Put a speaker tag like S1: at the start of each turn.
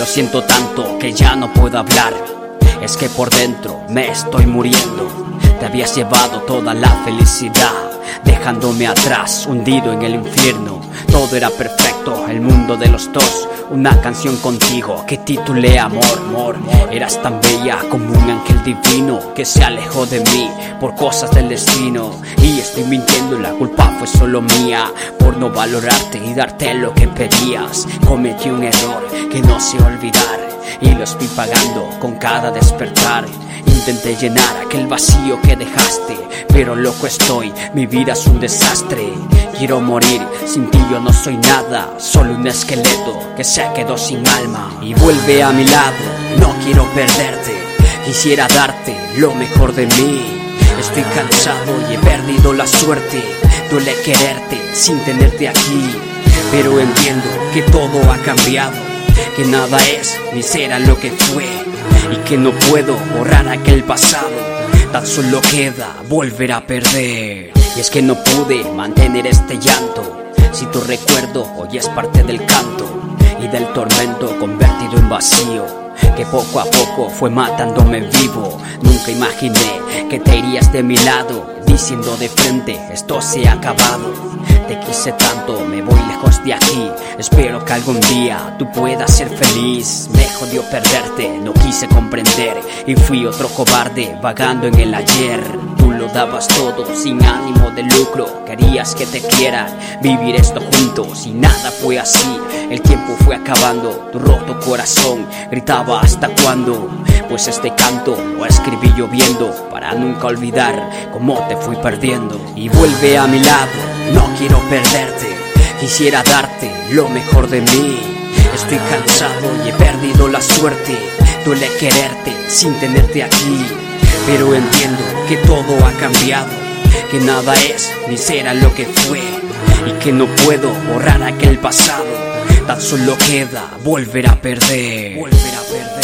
S1: Lo siento tanto que ya no puedo hablar. Es que por dentro me estoy muriendo. Te habías llevado toda la felicidad, dejándome atrás, hundido en el infierno. Todo era perfecto, el mundo de los dos. Una canción contigo que titulé Amor, amor. Eras tan bella como un ángel divino que se alejó de mí por cosas del destino. Y estoy mintiendo, la culpa fue solo mía por no valorarte y darte lo que pedías. Cometí un error que no sé olvidar y lo estoy pagando con cada despertar. Intenté llenar aquel vacío que dejaste, pero loco estoy, mi vida es un desastre. Quiero morir, sin ti yo no soy nada, solo un esqueleto que se quedó sin alma. Y vuelve a mi lado, no quiero perderte, quisiera darte lo mejor de mí. Estoy cansado y he perdido la suerte, duele quererte sin tenerte aquí, pero entiendo que todo ha cambiado que nada es ni será lo que fue y que no puedo borrar aquel pasado. Tan solo queda volver a perder. Y es que no pude mantener este llanto. Si tu recuerdo hoy es parte del canto y del tormento convertido en vacío que poco a poco fue matándome vivo. Nunca imaginé que te irías de mi lado, diciendo de frente, esto se ha acabado. Te quise tanto, me voy lejos de aquí. Espero que algún día tú puedas ser feliz. Me jodió perderte, no quise comprender y fui otro cobarde vagando en el ayer. Lo dabas todo sin ánimo de lucro. Querías que te quieran, vivir esto juntos y nada fue así. El tiempo fue acabando, tu roto corazón gritaba hasta cuándo. Pues este canto lo escribí lloviendo para nunca olvidar cómo te fui perdiendo. Y vuelve a mi lado, no quiero perderte. Quisiera darte lo mejor de mí. Estoy cansado y he perdido la suerte. Duele quererte sin tenerte aquí. Pero entiendo que todo ha cambiado. Que nada es ni será lo que fue. Y que no puedo borrar aquel pasado. Tan solo queda volver a perder. Volver a perder.